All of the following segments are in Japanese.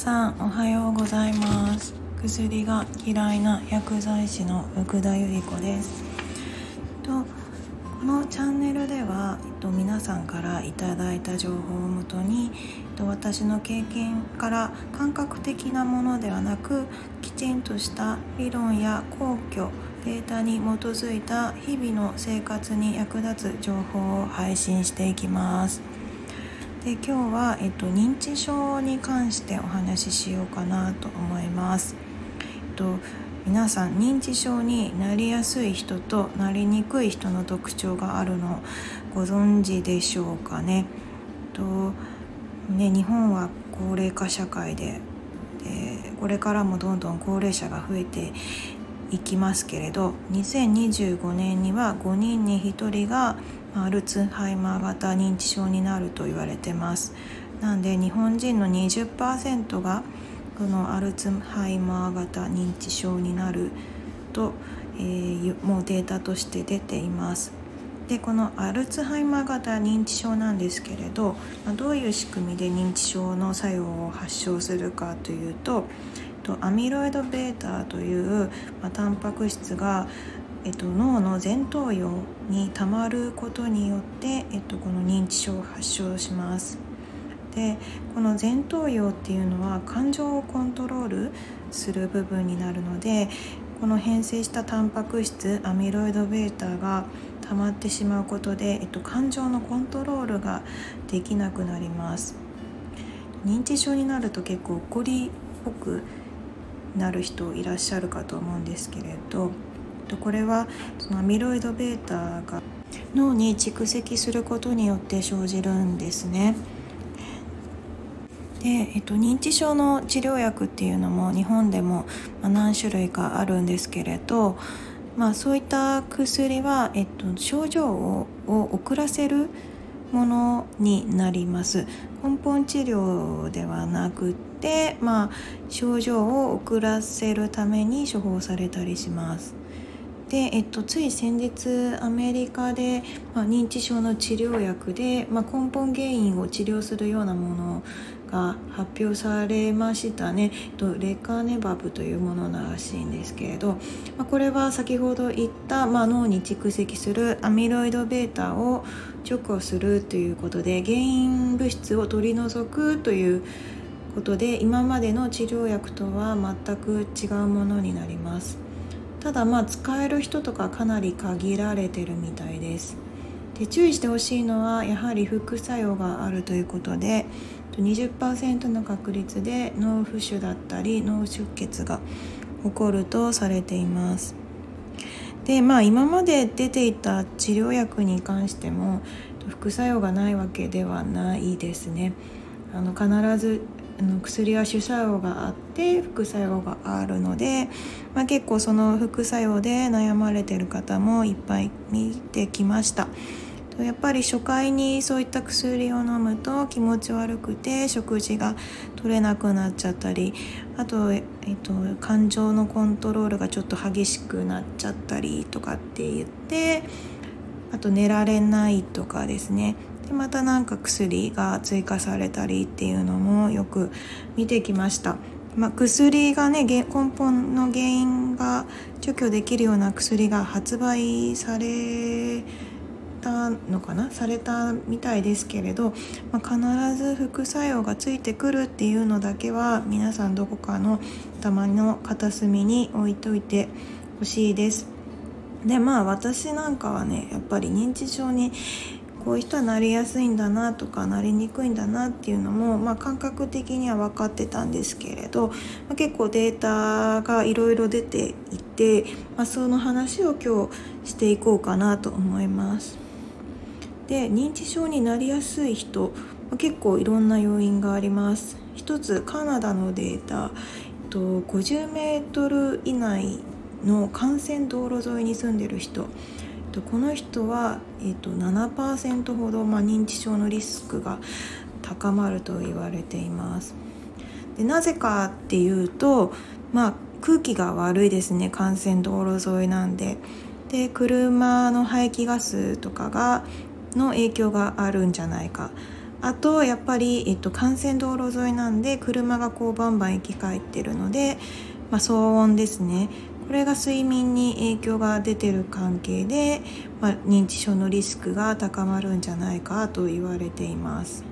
さんおはようございます。薬が嫌いな薬剤師の福田由里子です。とこのチャンネルでは、えっと、皆さんからいただいた情報をもとに、えっと、私の経験から感覚的なものではなくきちんとした理論や根拠データに基づいた日々の生活に役立つ情報を配信していきます。で今日は、えっと、認知症に関してお話ししようかなと思います、えっと、皆さん認知症になりやすい人となりにくい人の特徴があるのご存知でしょうかね？とね日本は高齢化社会ででこれからもどんどん高齢者が増えていきますけれど2025年には5人に1人がアルツハイマー型認知症になると言われてます。なんで日本人の20%がこのアルツハイマー型認知症になると、えー、もうデータとして出ています。でこのアルツハイマー型認知症なんですけれど、ま、どういう仕組みで認知症の作用を発症するかというとアミロイド β という、ま、タンパク質がえっと、脳の前頭葉にたまることによって、えっと、この認知症を発症します。でこの前頭葉っていうのは感情をコントロールする部分になるのでこの変性したタンパク質アミロイド β が溜まってしまうことで、えっと、感情のコントロールができなくなります。認知症になると結構怒りっぽくなる人いらっしゃるかと思うんですけれどとこれはそのアミロイド β が脳に蓄積することによって生じるんですね。で、えっと、認知症の治療薬っていうのも日本でも何種類かあるんですけれど、まあ、そういった薬は、えっと、症状を遅らせるものになります根本治療ではなくて、まあ、症状を遅らせるために処方されたりしますで、えっと、つい先日アメリカで、まあ、認知症の治療薬で、まあ、根本原因を治療するようなものが発表されましたね、と、レカネバブというものらしいんですけれど、まあ、これは先ほど言った、まあ、脳に蓄積するアミロイド β を除去するということで原因物質を取り除くということで今までの治療薬とは全く違うものになります。ただまあ使える人とかかなり限られてるみたいです。で注意してほしいのはやはり副作用があるということで20%の確率で脳浮腫だったり脳出血が起こるとされています。でまあ今まで出ていた治療薬に関しても副作用がないわけではないですね。あの必ずあの薬は主作用があって副作用があるので、まあ、結構その副作用で悩まれてる方もいっぱい見てきました。やっぱり初回にそういった薬を飲むと気持ち悪くて食事が取れなくなっちゃったりあと、えっと、感情のコントロールがちょっと激しくなっちゃったりとかって言ってあと寝られないとかですねでまたなんか薬が追加されたりっていうのもよく見てきました。まあ、薬がね根本の原因が除去できるような薬が発売されたのかな？されたみたいですけれど、まあ、必ず副作用がついてくるっていうのだけは皆さんどこかの頭の片隅に置いといてほしいです。でまあ私なんかはねやっぱり認知症にこういう人はなりやすいんだなとかなりにくいんだなっていうのも、まあ、感覚的には分かってたんですけれど、まあ、結構データがいろいろ出ていて、まあ、その話を今日していこうかなと思います。で認知症になりやすい人、まあ、結構いろんな要因があります。一つカナダのデータ、えっと、50メートル以内の幹線道路沿いに住んでる人この人は、えー、と7%ほど、まあ、認知症のリスクが高まると言われています。でなぜかっていうと、まあ、空気が悪いですね。幹線道路沿いなんで。で車の排気ガスとかがの影響があるんじゃないか。あとやっぱり、えっと、幹線道路沿いなんで車がこうバンバン行き交ってるので、まあ、騒音ですね。これが睡眠に影響が出てる関係で、まあ、認知症のリスクが高まるんじゃないかと言われています。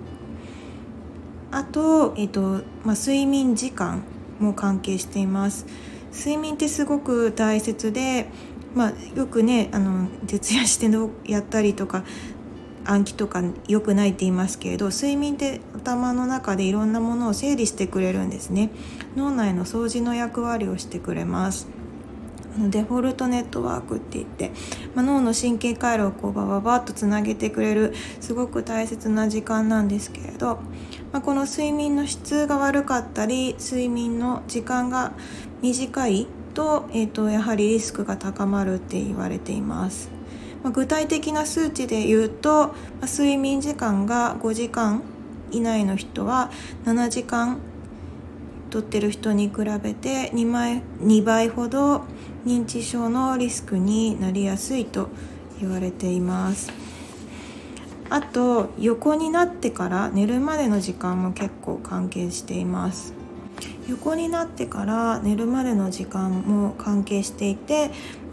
あと、えっとまあ、睡眠時間も関係しています。睡眠ってすごく大切で、まあ、よくねあの徹夜してのやったりとか暗記とか良くないって言いますけれど睡眠って頭の中でいろんなものを整理してくれるんですね。脳内の掃除の役割をしてくれます。デフォルトネットワークって言って、まあ、脳の神経回路をこうバババッとつなげてくれるすごく大切な時間なんですけれど、まあ、この睡眠の質が悪かったり睡眠の時間が短いと,、えーと、やはりリスクが高まるって言われています。ま、具体的な数値で言うと、ま、睡眠時間が5時間以内の人は7時間とってる人に比べて 2, 倍2倍ほど認知症のリスクになりやすいと言われています。あと横になってから寝るまでの時間も結構関係しています。横になってから寝るまでの時間も関係していて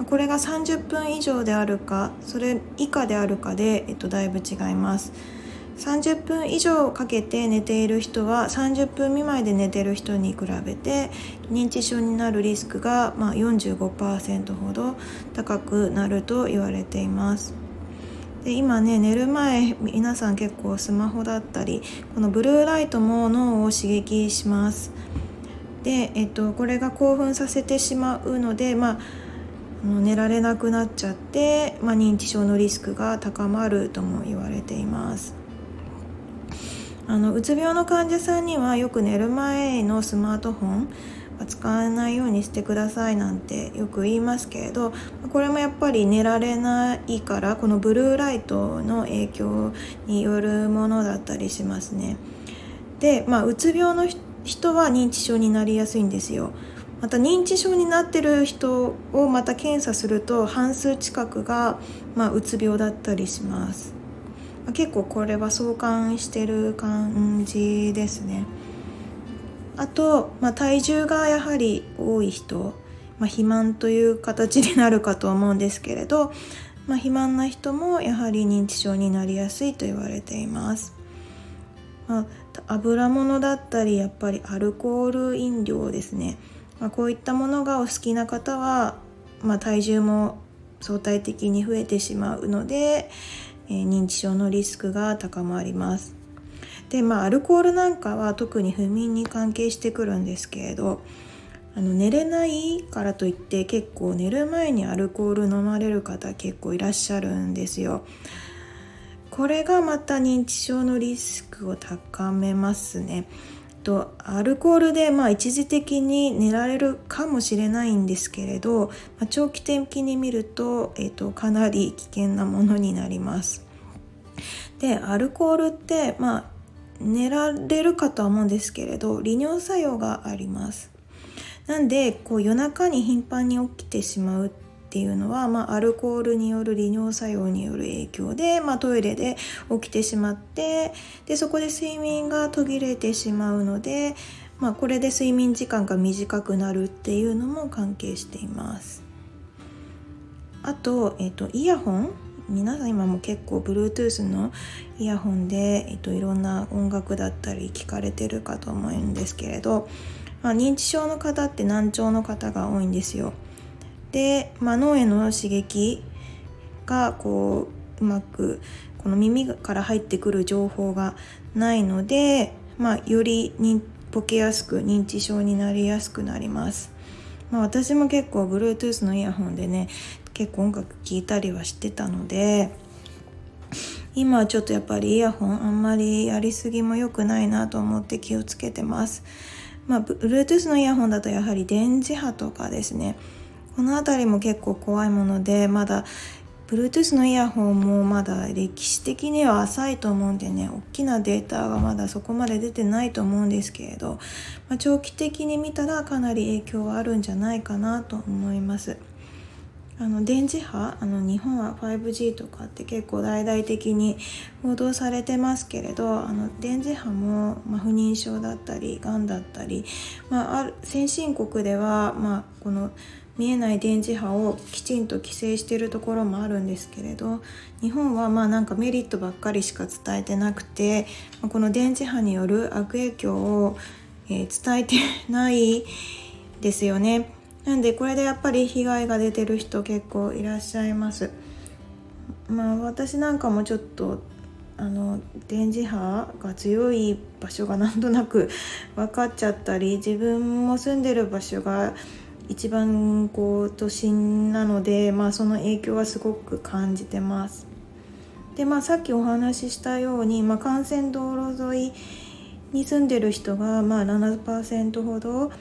これが30分以上であるかそれ以下であるかで、えっと、だいぶ違います。30分以上かけて寝ている人は30分未満で寝てる人に比べて認知症になるリスクがま45%ほど高くなると言われていますで今ね寝る前皆さん結構スマホだったりこのブルーライトも脳を刺激しますで、えっと、これが興奮させてしまうのでまあ寝られなくなっちゃって、まあ、認知症のリスクが高まるとも言われています。あのうつ病の患者さんにはよく寝る前のスマートフォンは使わないようにしてくださいなんてよく言いますけれどこれもやっぱり寝られないからこのブルーライトの影響によるものだったりしますね。で、まあ、うつ病の人は認知症になりやすいんですよ。また認知症になってる人をまた検査すると半数近くが、まあ、うつ病だったりします。結構これは相関してる感じですね。あと、まあ、体重がやはり多い人、まあ、肥満という形になるかと思うんですけれど、まあ、肥満な人もやはり認知症になりやすいと言われています、まあ、油物だったりやっぱりアルコール飲料ですね、まあ、こういったものがお好きな方は、まあ、体重も相対的に増えてしまうので、え、認知症のリスクが高まります。でまあアルコールなんかは特に不眠に関係してくるんですけれどあの寝れないからといって結構寝る前にアルコール飲まれる方結構いらっしゃるんですよ。これがまた認知症のリスクを高めますね。とアルコールでまあ一時的に寝られるかもしれないんですけれど、まあ、長期的に見ると,、えーと、かなり危険なものになります。でアルコールってまあ寝られるかとは思うんですけれど利尿作用があります。なんでこう夜中に頻繁に起きてしまうっていうのは、まあ、アルコールによる利尿作用による影響で、まあ、トイレで起きてしまってでそこで睡眠が途切れてしまうので、まあ、これで睡眠時間が短くなるっていうのも関係しています。あと、えっと、イヤホン？皆さん今も結構 Bluetooth のイヤホンで、えっと、いろんな音楽だったり聞かれてるかと思うんですけれど、まあ、認知症の方って難聴の方が多いんですよ。で、まあ、脳への刺激がこううまくこの耳から入ってくる情報がないので、まあ、よりボケやすく認知症になりやすくなります。まあ、私も結構 Bluetooth のイヤホンでね結構音楽聴いたりはしてたので今はちょっとやっぱりイヤホンあんまりやりすぎも良くないなと思って気をつけてます。まあ、Bluetooth のイヤホンだとやはり電磁波とかですねこの辺りも結構怖いものでまだ Bluetooth のイヤホンもまだ歴史的には浅いと思うんでね大きなデータがまだそこまで出てないと思うんですけれど、まあ、長期的に見たらかなり影響はあるんじゃないかなと思います。あの電磁波あの日本は 5G とかって結構大々的に報道されてますけれどあの電磁波も、まあ、不妊症だったりがんだったり、まあ、ある先進国では、まあ、この見えない電磁波をきちんと規制しているところもあるんですけれど日本はまあなんかメリットばっかりしか伝えてなくてこの電磁波による悪影響を、え伝えてないですよね。なんでこれでやっぱり被害が出てる人結構いらっしゃいますまあ私なんかもちょっとあの電磁波が強い場所がなんとなく分かっちゃったり自分も住んでる場所が一番こう都心なので、まあ、その影響はすごく感じてます。でまあ、さっきお話ししたように、まあ、幹線道路沿いに住んでる人がまあ7%ほど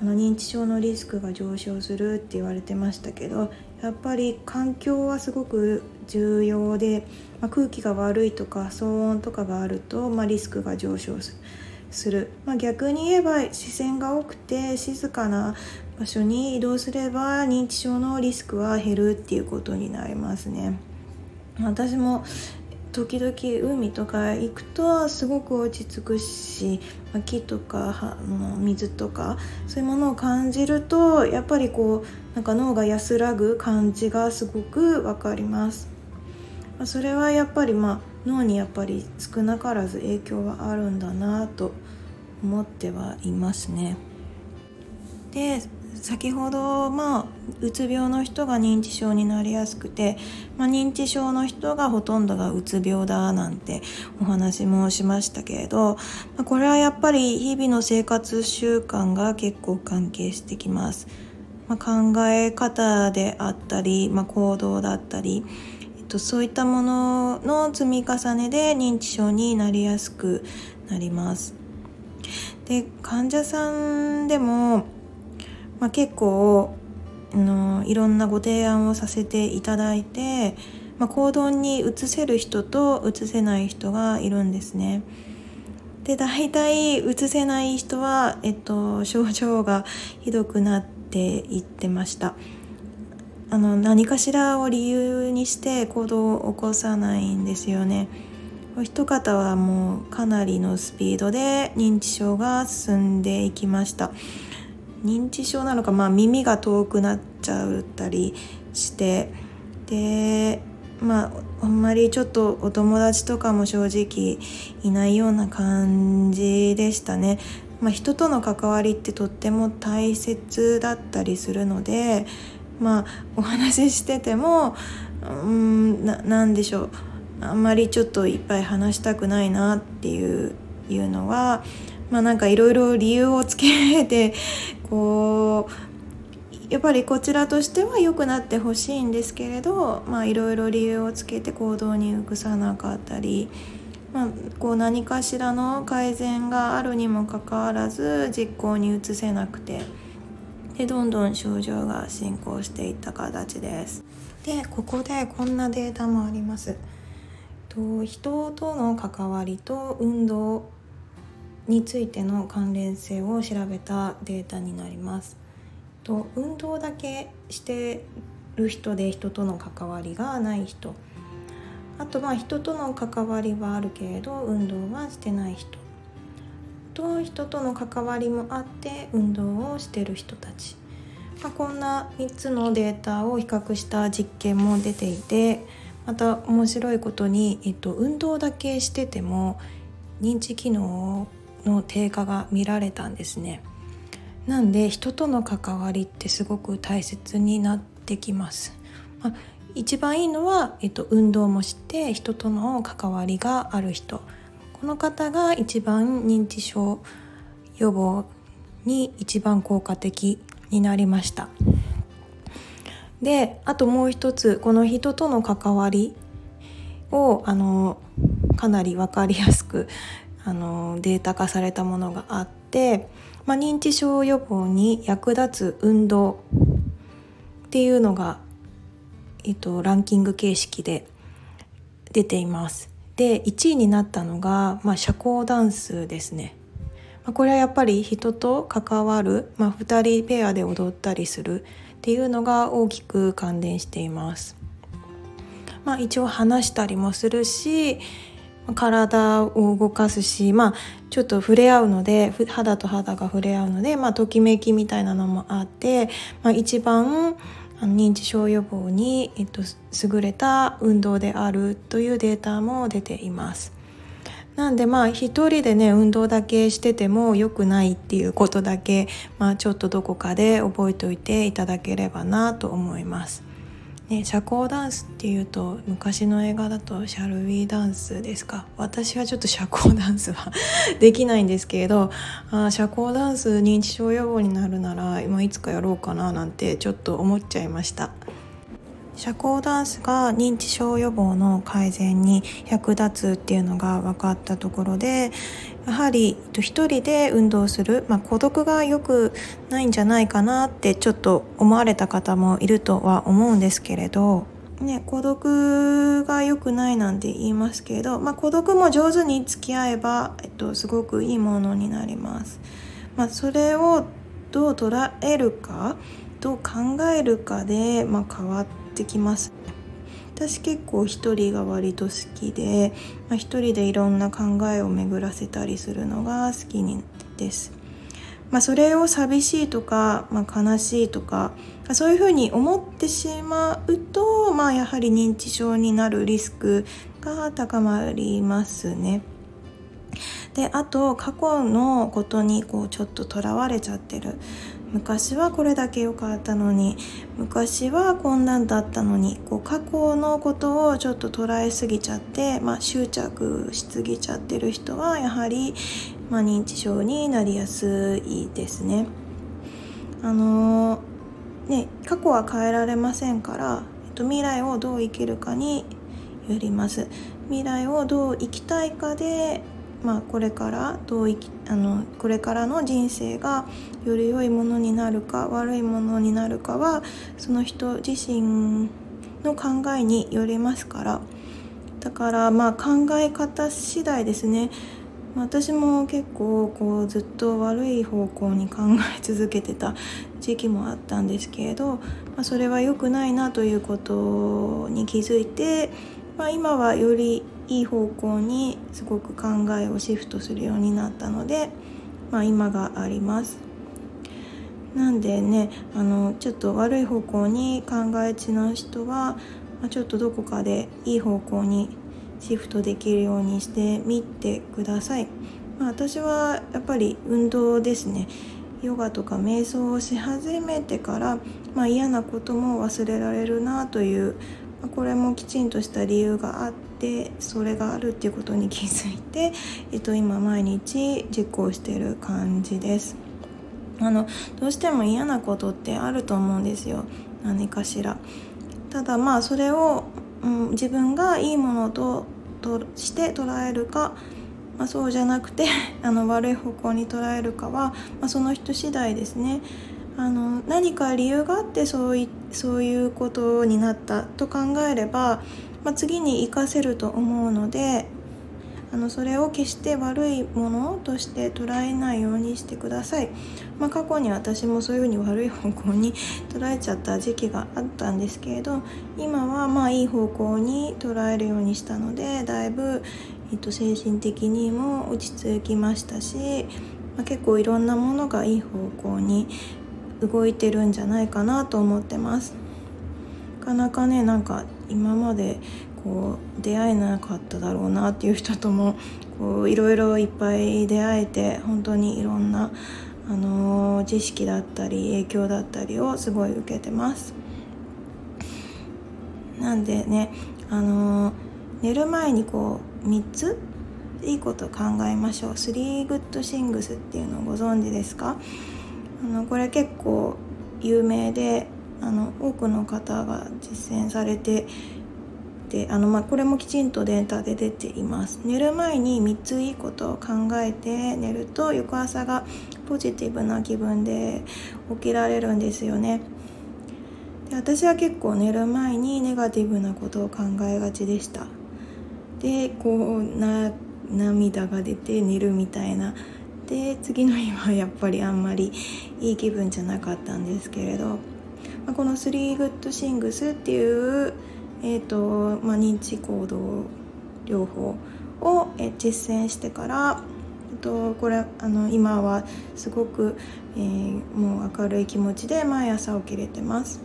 あの認知症のリスクが上昇するって言われてましたけどやっぱり環境はすごく重要で、まあ、空気が悪いとか騒音とかがあると、まあ、リスクが上昇する、するまあ、逆に言えば視線が多くて静かな場所に移動すれば認知症のリスクは減るっていうことになりますね。私も時々海とか行くとすごく落ち着くし木とか水とかそういうものを感じるとやっぱりこうなんか脳が安らぐ感じがすごく分かりますそれはやっぱりまあ脳にやっぱり少なからず影響はあるんだなと思ってはいますねで先ほど、まあ、うつ病の人が認知症になりやすくて、まあ、認知症の人がほとんどがうつ病だなんてお話もしましたけれど、まあ、これはやっぱり日々の生活習慣が結構関係してきます。まあ、考え方であったり、ま、行動だったり、えっと、そういったものの積み重ねで認知症になりやすくなります。で患者さんでもまあ、結構あのいろんなご提案をさせていただいて、まあ、行動に移せる人と移せない人がいるんですね。で大体移せない人は、えっと、症状がひどくなっていってました。あの何かしらを理由にして行動を起こさないんですよね。お一方はもうかなりのスピードで認知症が進んでいきました。認知症なのか、まあ、耳が遠くなっちゃったりしてでまああんまりちょっとお友達とかも正直いないような感じでしたね。まあ、人との関わりってとっても大切だったりするのでまあお話ししててもうんななんでしょうあんまりちょっといっぱい話したくないなっていういうのはまあなんかいろいろ理由をつけて こうやっぱりこちらとしては良くなってほしいんですけれどまあいろいろ理由をつけて行動に移さなかったり、まあ、こう何かしらの改善があるにもかかわらず実行に移せなくてでどんどん症状が進行していった形です。でここでこんなデータもあります。と人との関わりと運動についての関連性を調べたデータになります。と運動だけしてる人で人との関わりがない人。あとまあ人との関わりはあるけれど運動はしてない人。と人との関わりもあって運動をしてる人たち、まあ、こんな3つのデータを比較した実験も出ていてまた面白いことに、えっと、運動だけしてても認知機能の低下が見られたんですね。なんで人との関わりってすごく大切になってきます、まあ、一番いいのは、えっと、運動もして人との関わりがある人。この方が一番認知症予防に一番効果的になりました。であともう一つこの人との関わりをあのかなり分かりやすくあのデータ化されたものがあって、まあ、認知症予防に役立つ運動っていうのが、えっと、ランキング形式で出ています。で1位になったのが、まあ、社交ダンスですね。ま、これはやっぱり人と関わる、まあ、2人ペアで踊ったりするっていうのが大きく関連しています。まあ、一応話したりもするし体を動かすし、まあ、ちょっと触れ合うので肌と肌が触れ合うので、まあ、ときめきみたいなのもあって、まあ、一番認知症予防に、えっと、優れた運動であるというデータも出ています。なんでまあ一人でね運動だけしてても良くないっていうことだけ、まあ、ちょっとどこかで覚えておいていただければなと思います。ね、社交ダンスっていうと昔の映画だとシャルウィーダンスですか？私はちょっと社交ダンスは できないんですけれどあ社交ダンス認知症予防になるなら今いつかやろうかななんてちょっと思っちゃいました。社交ダンスが認知症予防の改善に役立つっていうのが分かったところでやはり一人で運動する、まあ、孤独が良くないんじゃないかなってちょっと思われた方もいるとは思うんですけれど、ね、孤独が良くないなんて言いますけれど、まあ、孤独も上手に付き合えば、えっと、すごくいいものになります。まあ、それをどう捉えるかどう考えるかで、まあ、変わってってきます私結構一人が割と好きで、まあ、人でいろんな考えを巡らせたりするのが好きにです。まあ、それを寂しいとか、まあ、悲しいとかそういうふうに思ってしまうと、まあ、やはり認知症になるリスクが高まりますね。であと過去のことにこうちょっととらわれちゃってる昔はこれだけ良かったのに昔はこんなんだったのにこう過去のことをちょっと捉えすぎちゃって、まあ、執着しすぎちゃってる人はやはり、まあ、認知症になりやすいですね。あのー、ね過去は変えられませんから、えっと、未来をどう生きるかによります。未来をどう生きたいかでまあ、これからどうあのこれからの人生がより良いものになるか悪いものになるかはその人自身の考えによりますから。だからまあ考え方次第ですね。私も結構こうずっと悪い方向に考え続けてた時期もあったんですけれど、まあ、それは良くないなということに気づいて、まあ、今はよりいい方向にすごく考えをシフトするようになったので、まあ、今があります。なんでねあのちょっと悪い方向に考えちな人は、まあ、ちょっとどこかでいい方向にシフトできるようにしてみてください。まあ、私はやっぱり運動ですねヨガとか瞑想をし始めてから、まあ、嫌なことも忘れられるなという、これもきちんとした理由があってそれがあるっていうことに気づいて、えっと、今毎日実行してる感じです。あのどうしても嫌なことってあると思うんですよ。何かしら。ただまあそれを、うん、自分がいいものととして捉えるか、まあ、そうじゃなくて あの悪い方向に捉えるかは、まあ、その人次第ですね。あの何か理由があってそういそういうことになったと考えればまあ、次に活かせると思うのであのそれを決して悪いものとして捉えないようにしてください、まあ、過去に私もそういうふうに悪い方向に捉えちゃった時期があったんですけれど今はまあいい方向に捉えるようにしたのでだいぶ、えっと、精神的にも落ち着きましたし、まあ、結構いろんなものがいい方向に動いてるんじゃないかなと思ってます。なかなかねなんか今までこう出会えなかっただろうなっていう人ともこういろいろいっぱい出会えて本当にいろんな、あの、知識だったり影響だったりをすごい受けてます。なんでね、あの、寝る前にこう3ついいこと考えましょう3 good things っていうのをご存知ですか？あのこれ結構有名であの多くの方が実践されてであの、まあ、これもきちんとデータで出ています。寝る前に3ついいことを考えて寝ると翌朝がポジティブな気分で起きられるんですよね。で私は結構寝る前にネガティブなことを考えがちでした。でこうな涙が出て寝るみたいなで次の日はやっぱりあんまりいい気分じゃなかったんですけれど。まあ、この3 Good Things っていう、えーとまあ、認知行動療法を実践してからとこれあの今はすごく、えー、もう明るい気持ちで毎朝起きれてます、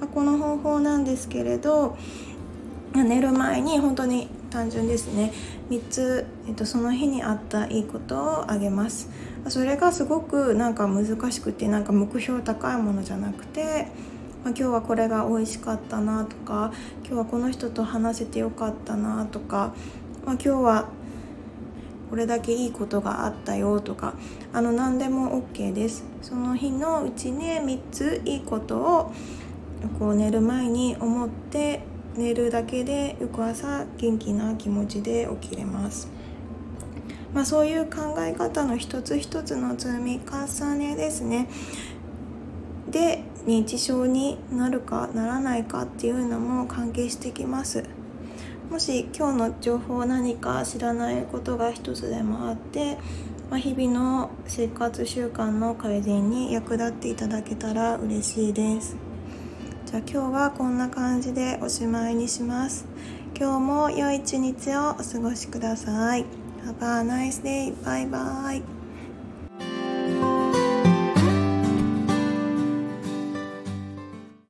まあ、この方法なんですけれど寝る前に本当に単純ですね。3つ、えっと、その日にあったいいことをあげます。それがすごくなんか難しくてなんか目標高いものじゃなくて、まあ、今日はこれが美味しかったなとか今日はこの人と話せてよかったなとか、まあ、今日はこれだけいいことがあったよとかあの何でも OK です。その日のうちに3ついいことをこう寝る前に思って寝るだけで翌朝元気な気持ちで起きれます、まあ、そういう考え方の一つ一つの積み重ねですね。で認知症になるかならないかっていうのも関係してきます。もし今日の情報何か知らないことが一つでもあって、まあ、日々の生活習慣の改善に役立っていただけたら嬉しいです。じゃあ今日はこんな感じでおしまいにします今日も良い一日をお過ごしください Have a nice day. Bye bye.